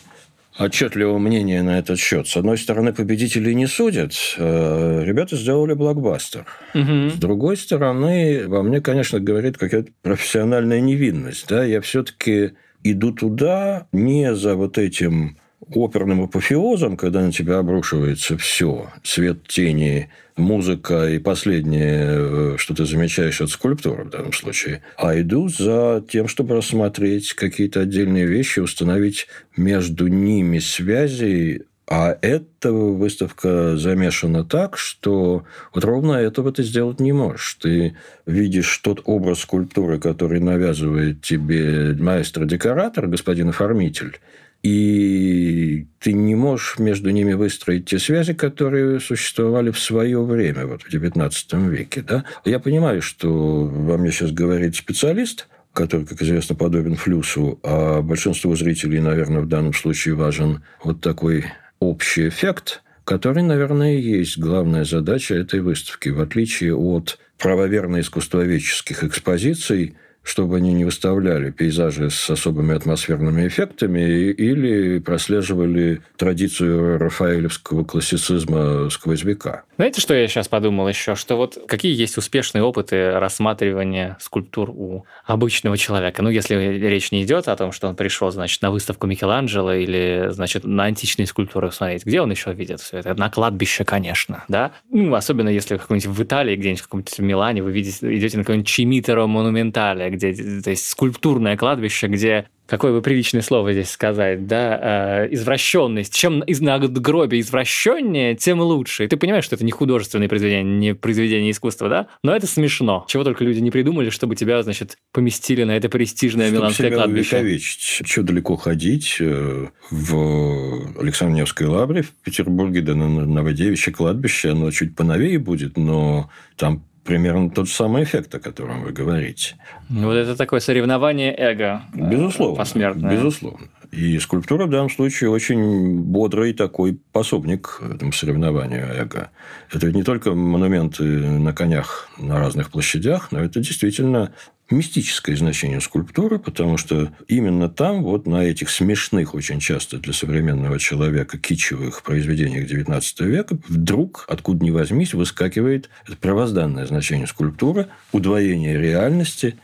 отчетливого мнения на этот счет. С одной стороны, победителей не судят. А ребята сделали блокбастер. Угу. С другой стороны, во мне, конечно, говорит какая-то профессиональная невинность. Да? Я все-таки иду туда не за вот этим оперным апофеозом, когда на тебя обрушивается все, свет, тени, музыка и последнее, э, что ты замечаешь, от скульптуры в данном случае, а иду за тем, чтобы рассмотреть какие-то отдельные вещи, установить между ними связи, а эта выставка замешана так, что вот ровно этого ты сделать не можешь. Ты видишь тот образ скульптуры, который навязывает тебе маэстро-декоратор, господин оформитель, и ты не можешь между ними выстроить те связи, которые существовали в свое время, вот в XIX веке. Да? Я понимаю, что во мне сейчас говорит специалист, который, как известно, подобен флюсу, а большинству зрителей, наверное, в данном случае важен вот такой общий эффект, который, наверное, и есть главная задача этой выставки, в отличие от правоверно-искусствоведческих экспозиций, чтобы они не выставляли пейзажи с особыми атмосферными эффектами или прослеживали традицию рафаэлевского классицизма сквозь века. Знаете, что я сейчас подумал еще? Что вот какие есть успешные опыты рассматривания скульптур у обычного человека? Ну, если речь не идет о том, что он пришел, значит, на выставку Микеланджело или, значит, на античные скульптуры смотреть. Где он еще видит все это? На кладбище, конечно, да? Ну, особенно если какой-нибудь в Италии, где-нибудь в каком-нибудь Милане вы видите, идете на какой-нибудь Чимитеро Монументале, где то есть скульптурное кладбище, где какое бы приличное слово здесь сказать, да, э, извращенность. Чем из надгробия извращеннее, тем лучше. И ты понимаешь, что это не художественное произведение, не произведение искусства, да? Но это смешно. Чего только люди не придумали, чтобы тебя, значит, поместили на это престижное чтобы миланское кладбище. Увековечить. Что далеко ходить? Э, в Александровской лавре в Петербурге, да на Новодевичье кладбище, оно чуть поновее будет, но там примерно тот же самый эффект, о котором вы говорите. Вот это такое соревнование эго. Э, безусловно. Посмертное. Безусловно. И скульптура в данном случае очень бодрый такой пособник этому соревнованию эго. Это ведь не только монументы на конях на разных площадях, но это действительно мистическое значение скульптуры, потому что именно там, вот на этих смешных очень часто для современного человека кичевых произведениях XIX века, вдруг, откуда ни возьмись, выскакивает это первозданное значение скульптуры, удвоение реальности,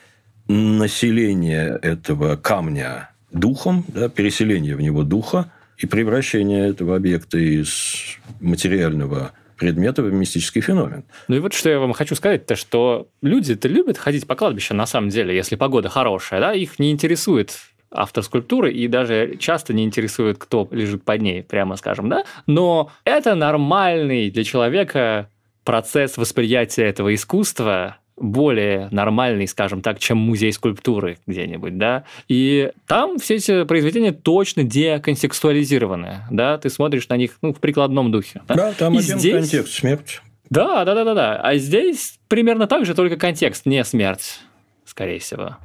население этого камня духом, да, переселение в него духа и превращение этого объекта из материального предмета в мистический феномен. Ну и вот что я вам хочу сказать, то что люди-то любят ходить по кладбищу на самом деле, если погода хорошая, да, их не интересует автор скульптуры и даже часто не интересует, кто лежит под ней, прямо скажем, да. Но это нормальный для человека процесс восприятия этого искусства, более нормальный, скажем так, чем музей скульптуры где-нибудь, да, и там все эти произведения точно деконтекстуализированы, да, ты смотришь на них, ну, в прикладном духе. Да, да там и один здесь... контекст – смерть. Да, да, да, да, да. А здесь примерно так же, только контекст, не смерть, скорее всего.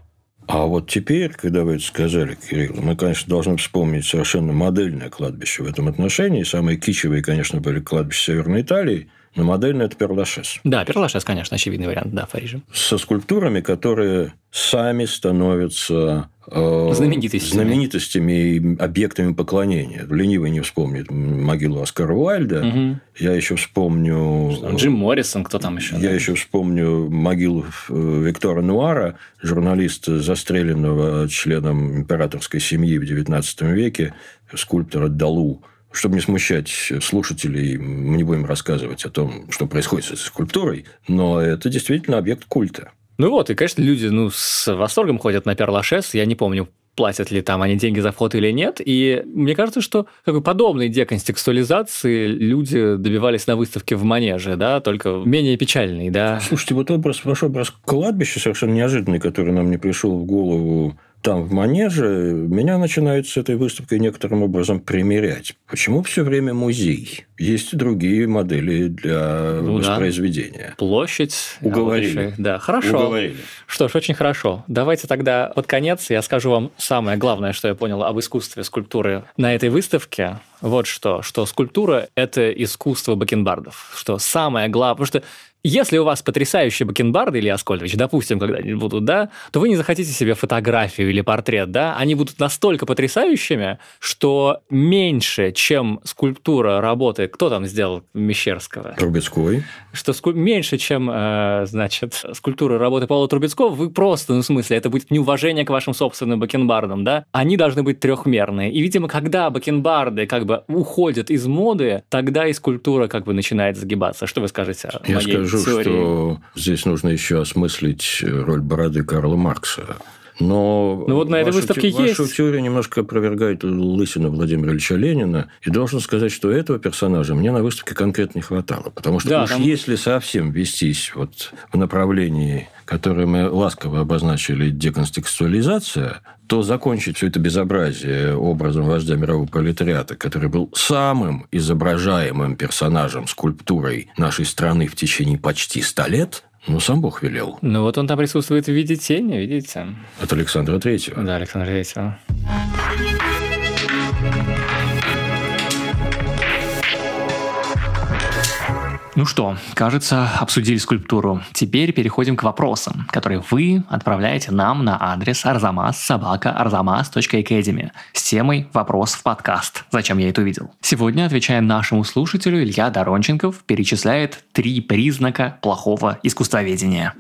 А вот теперь, когда вы это сказали, Кирилл, мы, конечно, должны вспомнить совершенно модельное кладбище в этом отношении. Самые кичевые, конечно, были кладбища Северной Италии – но модельный – это Перлашес. Да, Перлашес, конечно, очевидный вариант, да, в Париже. Со скульптурами, которые сами становятся э, знаменитостями. знаменитостями и объектами поклонения. Ленивый не вспомнит могилу Оскара Уайльда. Угу. Я еще вспомню... Джим Моррисон, кто там еще? Я да? еще вспомню могилу э, Виктора Нуара, журналиста, застреленного членом императорской семьи в XIX веке, скульптора Далу чтобы не смущать слушателей, мы не будем рассказывать о том, что происходит с этой скульптурой, но это действительно объект культа. Ну вот, и, конечно, люди ну, с восторгом ходят на Перлашес. Я не помню, платят ли там они деньги за вход или нет. И мне кажется, что как бы подобной деконтекстуализации люди добивались на выставке в Манеже, да, только менее печальный, да. Слушайте, вот образ, ваш образ кладбища совершенно неожиданный, который нам не пришел в голову там, в Манеже, меня начинают с этой выставкой некоторым образом примерять. Почему все время музей? Есть и другие модели для ну, воспроизведения. Да. Площадь. Уговорили. Да, хорошо. Уговорили. Что ж, очень хорошо. Давайте тогда под конец я скажу вам самое главное, что я понял об искусстве скульптуры на этой выставке. Вот что, что скульптура – это искусство бакенбардов. Что самое главное, потому что если у вас потрясающие бакенбарды или Аскольдович, допустим, когда-нибудь будут, да, то вы не захотите себе фотографию или портрет, да, они будут настолько потрясающими, что меньше, чем скульптура работы, кто там сделал Мещерского? Трубецкой. Что ску... меньше, чем, э, значит, скульптура работы Павла Трубецкого, вы просто, ну, в смысле, это будет неуважение к вашим собственным бакенбардам, да, они должны быть трехмерные. И, видимо, когда бакенбарды как бы уходят из моды, тогда и скульптура как бы начинает загибаться. Что вы скажете Я моей скажу, теории. что здесь нужно еще осмыслить роль бороды Карла Маркса. Но ну вот на этой выставке вашу есть. Вашу теорию немножко опровергает лысина Владимира Ильича Ленина. И должен сказать, что этого персонажа мне на выставке конкретно не хватало. Потому что да, уж там... если совсем вестись вот в направлении, которое мы ласково обозначили деконтекстуализация, то закончить все это безобразие образом вождя мирового пролетариата, который был самым изображаемым персонажем, скульптурой нашей страны в течение почти ста лет, ну, сам Бог велел. Ну, вот он там присутствует в виде тени, видите? От Александра Третьего. Да, Александра Третьего. Ну что, кажется, обсудили скульптуру. Теперь переходим к вопросам, которые вы отправляете нам на адрес arzamas.sobaka.arzamas.academy с темой «Вопрос в подкаст. Зачем я это увидел?». Сегодня, отвечая нашему слушателю, Илья Доронченков перечисляет три признака плохого искусствоведения.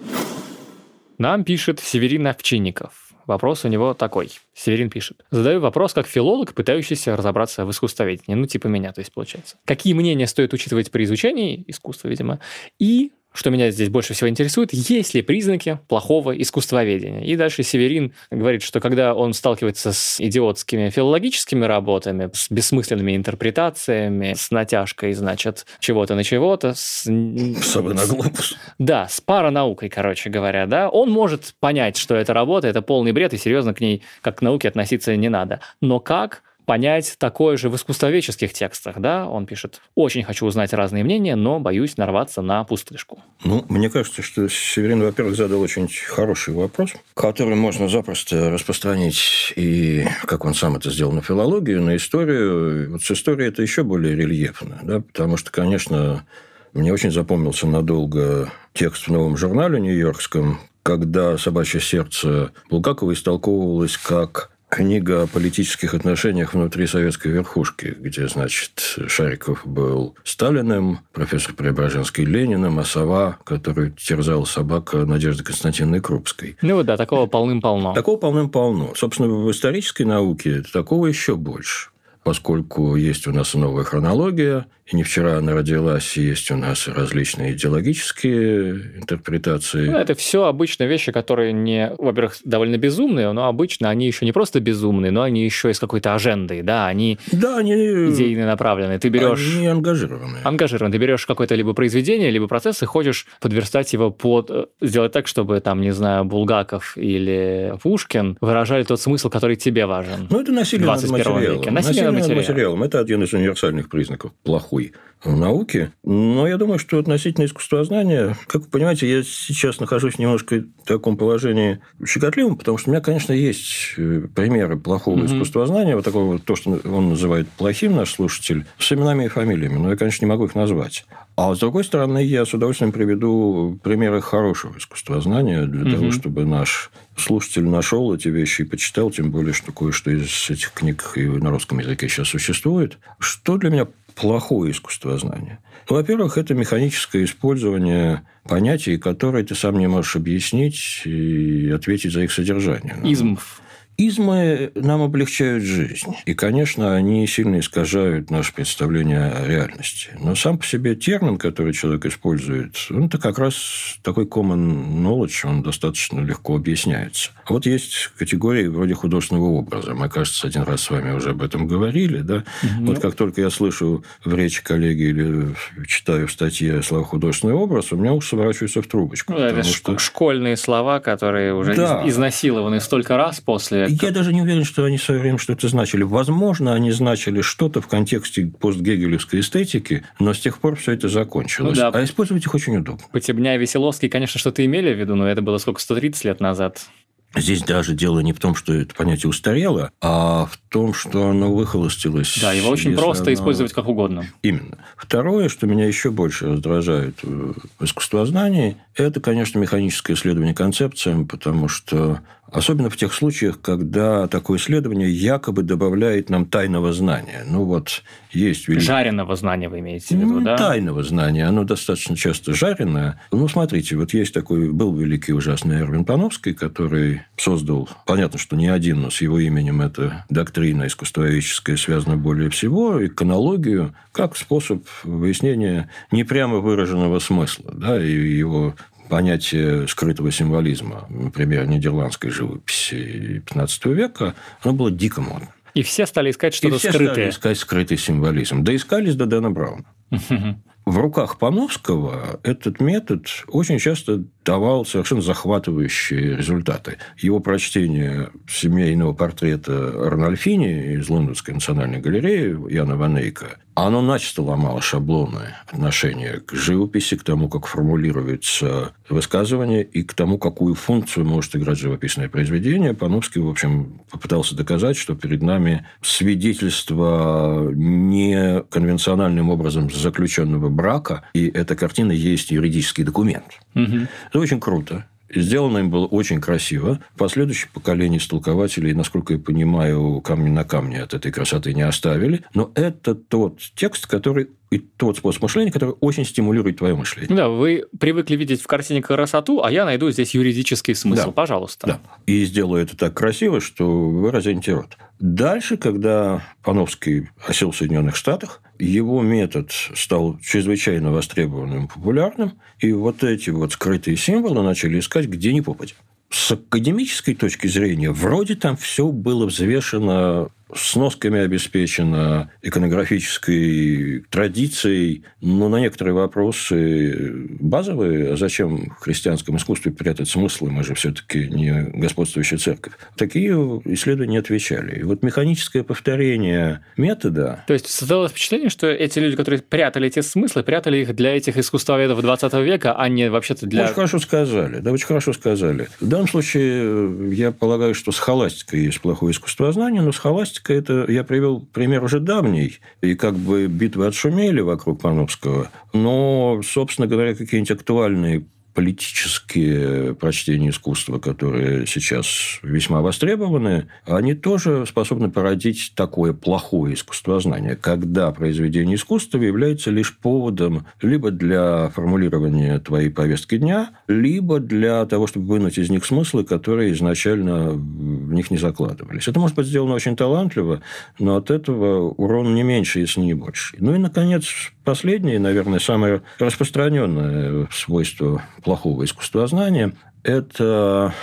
Нам пишет Северин Овчинников. Вопрос у него такой. Северин пишет. Задаю вопрос как филолог, пытающийся разобраться в искусствоведении. Ну, типа меня, то есть получается. Какие мнения стоит учитывать при изучении искусства, видимо? И что меня здесь больше всего интересует, есть ли признаки плохого искусствоведения. И дальше Северин говорит, что когда он сталкивается с идиотскими филологическими работами, с бессмысленными интерпретациями, с натяжкой, значит, чего-то на чего-то, с... На глобус. Да, с паранаукой, короче говоря, да, он может понять, что эта работа – это полный бред, и серьезно к ней, как к науке, относиться не надо. Но как понять такое же в искусствоведческих текстах, да, он пишет, очень хочу узнать разные мнения, но боюсь нарваться на пустышку. Ну, мне кажется, что Северин, во-первых, задал очень хороший вопрос, который можно запросто распространить и, как он сам это сделал, на филологию, на историю. Вот с историей это еще более рельефно, да, потому что, конечно, мне очень запомнился надолго текст в новом журнале нью-йоркском, когда «Собачье сердце» Булгакова истолковывалось как книга о политических отношениях внутри советской верхушки, где, значит, Шариков был Сталиным, профессор Преображенский Лениным, а сова, которую терзал собака Надежды Константиновны Крупской. Ну да, такого полным-полно. Такого полным-полно. Собственно, в исторической науке такого еще больше поскольку есть у нас новая хронология, и не вчера она родилась, и есть у нас различные идеологические интерпретации. Ну, это все обычно вещи, которые не, во-первых, довольно безумные, но обычно они еще не просто безумные, но они еще и с какой-то ажендой, да, они, да, они идейно направлены. Ты берешь... Они ангажированные. Ангажированные. Ты берешь какое-то либо произведение, либо процесс и хочешь подверстать его под... Э, сделать так, чтобы там, не знаю, Булгаков или Пушкин выражали тот смысл, который тебе важен. Ну, это насилие над материалом. Веке. Насилие, насилие над материалом. материалом. Это один из универсальных признаков плохого плохой науки. Но я думаю, что относительно искусствознания, как вы понимаете, я сейчас нахожусь немножко в таком положении щекотливом, потому что у меня, конечно, есть э, примеры плохого угу. искусствознания, вот такого, то, что он называет плохим, наш слушатель, с именами и фамилиями, но я, конечно, не могу их назвать. А с другой стороны, я с удовольствием приведу примеры хорошего искусствознания для угу. того, чтобы наш слушатель нашел эти вещи и почитал, тем более, что кое-что из этих книг и на русском языке сейчас существует. Что для меня плохое искусствознание? Во-первых, это механическое использование понятий, которые ты сам не можешь объяснить и ответить за их содержание. Измов. Измы нам облегчают жизнь. И, конечно, они сильно искажают наше представление о реальности. Но сам по себе термин, который человек использует, он это как раз такой common knowledge, он достаточно легко объясняется. А вот есть категории вроде художественного образа. Мы, кажется, один раз с вами уже об этом говорили. Да? Угу. Вот как только я слышу в речи коллеги или читаю в статье слова «художественный образ», у меня уж сворачивается в трубочку. Ну, это что... школьные слова, которые уже да. изнасилованы столько раз после я даже не уверен, что они в свое время что-то значили. Возможно, они значили что-то в контексте постгегелевской эстетики, но с тех пор все это закончилось. Ну, да. А использовать их очень удобно. Потебня и Веселовский, конечно, что-то имели в виду, но это было сколько, 130 лет назад? Здесь даже дело не в том, что это понятие устарело, а в том, что оно выхолостилось. Да, его очень просто оно... использовать как угодно. Именно. Второе, что меня еще больше раздражает в искусствознании, это, конечно, механическое исследование концепциям, потому что Особенно в тех случаях, когда такое исследование якобы добавляет нам тайного знания. Ну вот есть великий... Жареного знания вы имеете в виду, да? Тайного знания. Оно достаточно часто жареное. Ну, смотрите, вот есть такой... Был великий ужасный Эрвин Пановский, который создал... Понятно, что не один, но с его именем эта доктрина искусствоведческая связана более всего, иконологию, как способ выяснения непрямо выраженного смысла. Да, и его понятие скрытого символизма, например, нидерландской живописи XV века, оно было дико модно. И все стали искать что-то скрытое. Стали искать скрытый символизм. Да искались до Дэна Брауна. *laughs* В руках Пановского этот метод очень часто давал совершенно захватывающие результаты. Его прочтение семейного портрета Арнольфини из Лондонской национальной галереи Яна Ванейка, оно начисто ломало шаблоны отношения к живописи, к тому, как формулируется высказывание и к тому, какую функцию может играть живописное произведение. Пановский, в общем, попытался доказать, что перед нами свидетельство не конвенциональным образом заключенного брака, и эта картина есть юридический документ. Угу. Это очень круто. Сделано им было очень красиво. Последующие поколения истолкователей, насколько я понимаю, камни на камне от этой красоты не оставили. Но это тот текст, который и тот способ мышления, который очень стимулирует твое мышление. Да, вы привыкли видеть в картине красоту, а я найду здесь юридический смысл. Да. Пожалуйста. Да. И сделаю это так красиво, что вы разоните рот. Дальше, когда Пановский осел в Соединенных Штатах, его метод стал чрезвычайно востребованным и популярным, и вот эти вот скрытые символы начали искать где ни попадя. С академической точки зрения, вроде там все было взвешено сносками обеспечена, иконографической традицией, но на некоторые вопросы базовые, а зачем в христианском искусстве прятать смыслы, мы же все-таки не господствующая церковь, такие исследования отвечали. И вот механическое повторение метода... То есть создалось впечатление, что эти люди, которые прятали эти смыслы, прятали их для этих искусствоведов 20 века, а не вообще-то для... Очень хорошо сказали, да, очень хорошо сказали. В данном случае я полагаю, что с холастикой есть плохое искусствознание, но с Панковска, это я привел пример уже давний, и как бы битвы отшумели вокруг Пановского, но, собственно говоря, какие-нибудь актуальные политические прочтения искусства, которые сейчас весьма востребованы, они тоже способны породить такое плохое искусствознание, когда произведение искусства является лишь поводом либо для формулирования твоей повестки дня, либо для того, чтобы вынуть из них смыслы, которые изначально в них не закладывались. Это может быть сделано очень талантливо, но от этого урон не меньше, если не больше. Ну и, наконец, последнее, наверное, самое распространенное свойство плохого искусствознания – это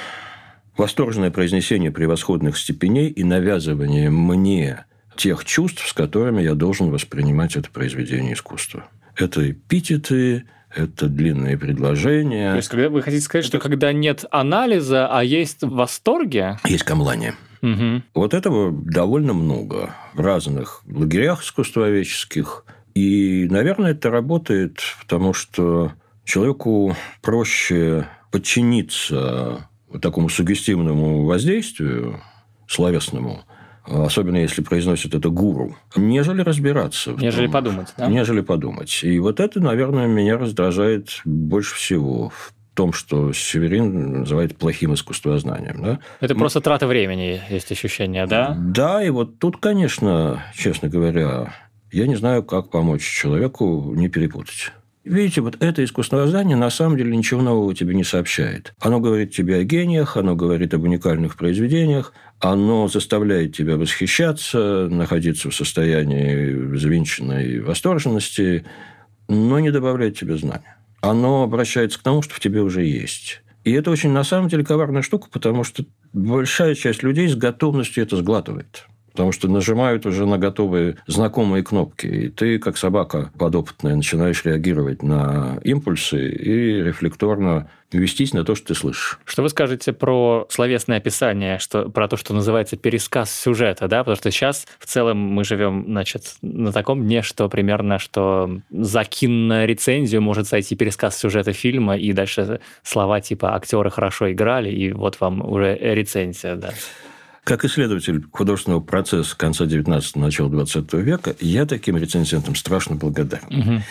восторженное произнесение превосходных степеней и навязывание мне тех чувств, с которыми я должен воспринимать это произведение искусства. Это эпитеты, это длинные предложения. То есть, когда вы хотите сказать, это... что когда нет анализа, а есть восторги? Есть камлание. Угу. Вот этого довольно много в разных лагерях искусствоведческих, И, наверное, это работает, потому что человеку проще подчиниться такому сугестивному воздействию словесному, особенно если произносит это гуру, нежели разбираться. Нежели том, подумать, да? Нежели подумать. И вот это, наверное, меня раздражает больше всего в том, что Северин называет плохим искусствознанием. Да? Это Мы... просто трата времени, есть ощущение, да? Да, и вот тут, конечно, честно говоря, я не знаю, как помочь человеку не перепутать. Видите, вот это искусственное здание на самом деле ничего нового тебе не сообщает. Оно говорит тебе о гениях, оно говорит об уникальных произведениях, оно заставляет тебя восхищаться, находиться в состоянии взвинченной восторженности, но не добавляет тебе знания. Оно обращается к тому, что в тебе уже есть. И это очень, на самом деле, коварная штука, потому что большая часть людей с готовностью это сглатывает потому что нажимают уже на готовые знакомые кнопки, и ты, как собака подопытная, начинаешь реагировать на импульсы и рефлекторно вестись на то, что ты слышишь. Что вы скажете про словесное описание, что, про то, что называется пересказ сюжета, да? Потому что сейчас в целом мы живем, значит, на таком дне, что примерно, что за кинорецензию может сойти пересказ сюжета фильма, и дальше слова типа «актеры хорошо играли», и вот вам уже рецензия, да. Как исследователь художественного процесса конца 19-го, начала 20 века, я таким рецензентам страшно благодарен. Угу.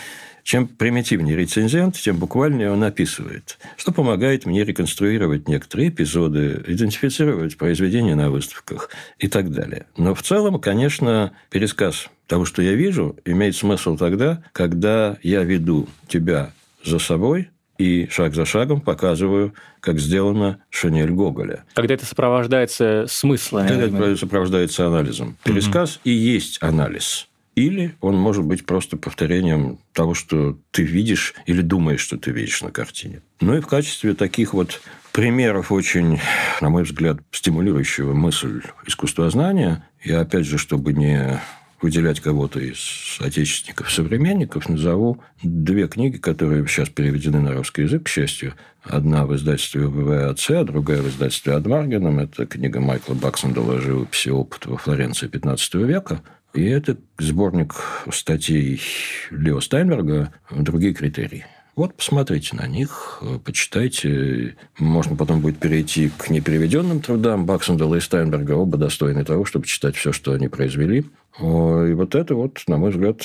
Чем примитивнее рецензент, тем буквальнее он описывает, что помогает мне реконструировать некоторые эпизоды, идентифицировать произведения на выставках и так далее. Но в целом, конечно, пересказ того, что я вижу, имеет смысл тогда, когда я веду тебя за собой, и шаг за шагом показываю, как сделано Шанель Гоголя. Когда это сопровождается смыслом. Когда это сопровождается анализом. Пересказ угу. и есть анализ. Или он может быть просто повторением того, что ты видишь или думаешь, что ты видишь на картине. Ну и в качестве таких вот примеров очень, на мой взгляд, стимулирующего мысль искусствознания, я опять же, чтобы не выделять кого-то из отечественников, современников, назову две книги, которые сейчас переведены на русский язык, к счастью. Одна в издательстве ВВАЦ, а другая в издательстве Адмаргеном. Это книга Майкла Баксендала «Живопись и опыт во Флоренции XV века». И это сборник статей Лео Стайнберга «Другие критерии». Вот, посмотрите на них, почитайте. Можно потом будет перейти к непереведенным трудам Баксендала и Стайнберга. Оба достойны того, чтобы читать все, что они произвели. И вот это вот, на мой взгляд,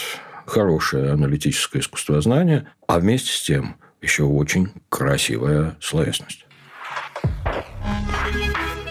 хорошее аналитическое искусствознание, а вместе с тем еще очень красивая словесность.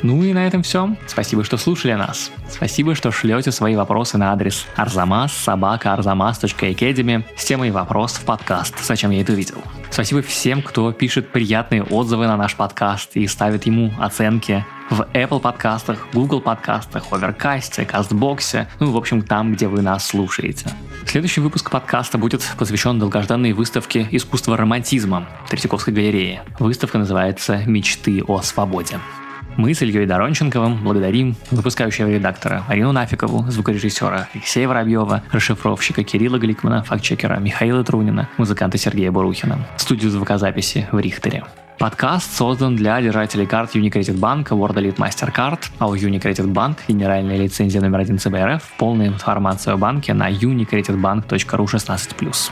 Ну и на этом все. Спасибо, что слушали нас. Спасибо, что шлете свои вопросы на адрес arzamas arzamas.academy с темой «Вопрос в подкаст. Зачем я это видел?». Спасибо всем, кто пишет приятные отзывы на наш подкаст и ставит ему оценки в Apple подкастах, Google подкастах, Overcast, Кастбоксе, ну, в общем, там, где вы нас слушаете. Следующий выпуск подкаста будет посвящен долгожданной выставке искусства романтизма Третьяковской галереи. Выставка называется «Мечты о свободе». Мы с Ильей Доронченковым благодарим выпускающего редактора Арину Нафикову, звукорежиссера Алексея Воробьева, расшифровщика Кирилла Гликмана, фактчекера Михаила Трунина, музыканта Сергея Бурухина, студию звукозаписи в Рихтере. Подкаст создан для держателей карт Unicredit Bank, World Elite Mastercard, а у Unicredit Bank генеральная лицензия номер один ЦБРФ, полная информация о банке на unicreditbank.ru 16+.